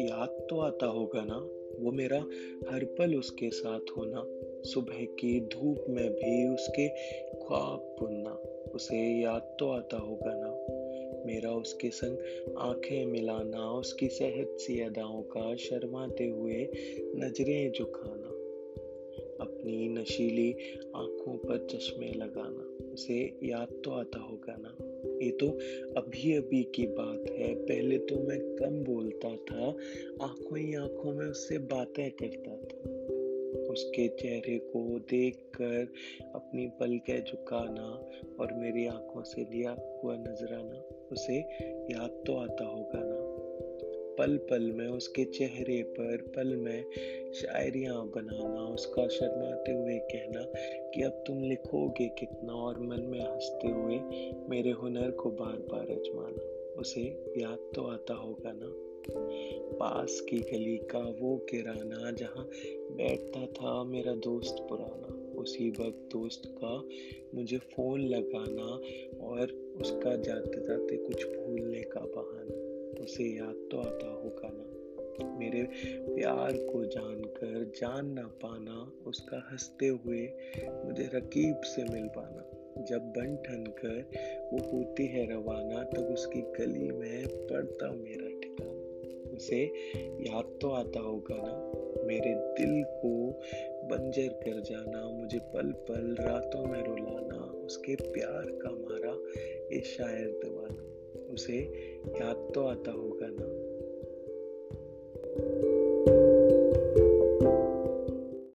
याद तो आता होगा ना, वो मेरा हर पल उसके साथ होना, सुबह की धूप में भी उसके ख्वाब बुनना, उसे याद तो आता होगा ना। मेरा उसके संग आँखें मिलाना, उसकी सेहत सी अदाओं का शर्माते हुए नज़रें झुकाना, अपनी नशीली आँखों पर चश्मे लगाना, उसे याद तो आता होगा ना। ये तो अभी अभी की बात है। पहले तो मैं कम बोलता था, आँखों ही आँखों में उससे बातें करता था। उसके चेहरे को देखकर, अपनी पलकें झुकाना और मेरी आँखों से लिया हुआ नजराना, उसे याद तो आता होगा ना। पल पल में, उसके चेहरे पर पल में शायरियाँ बनाना, उसका शर्माते हुए कहना कि अब तुम लिखोगे कितना और मन में हँसते हुए मेरे हुनर को बार बार अजमाना। उसे याद तो आता होगा ना? पास की गली का वो किराना जहाँ बैठता था मेरा दोस्त पुराना। उसी वक्त दोस्त का मुझे फ़ोन लगाना और उसका जाते जाते कुछ भूलने का बहाना। उसे याद तो आता होगा ना। मेरे प्यार को जानकर जान ना पाना, उसका हँसते हुए मुझे रकीब से मिल पाना। जब बन ठन कर वो होती है रवाना, तब उसकी गली में पड़ता मेरा ठिकाना। उसे याद तो आता होगा ना। मेरे दिल को बंजर कर जाना, मुझे पल पल रातों में रुलाना, उसके प्यार का मारा ये शायर दीवाना। उसे याद तो आता होगा ना।